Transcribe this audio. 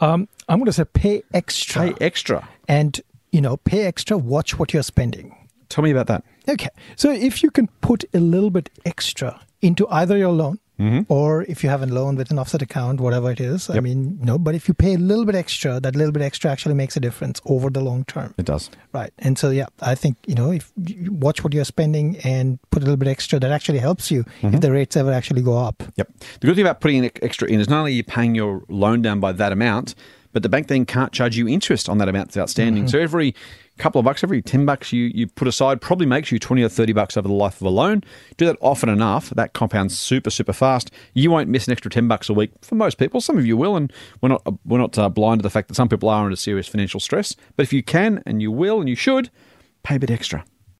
Um, I'm going to say pay extra. Pay extra. And, you know, pay extra, watch what you're spending. Tell me about that. Okay. So if you can put a little bit extra into either your loan Mm-hmm. or if you have a loan with an offset account, whatever it is, I mean, no, but if you pay a little bit extra, that little bit extra actually makes a difference over the long term. It does. Right. And so, yeah, I think, you know, if you watch what you're spending and put a little bit extra, that actually helps you Mm-hmm. if the rates ever actually go up. Yep. The good thing about putting extra in is not only are you paying your loan down by that amount, but the bank then can't charge you interest on that amount that's outstanding. So every couple of bucks, every 10 bucks you, you put aside probably makes you 20 or 30 bucks over the life of a loan. Do that often enough, that compounds super, super fast. You won't miss an extra 10 bucks a week for most people. Some of you will, and we're not, we're not uh, blind to the fact that some people are under serious financial stress. But if you can and you will and you should, pay a bit extra.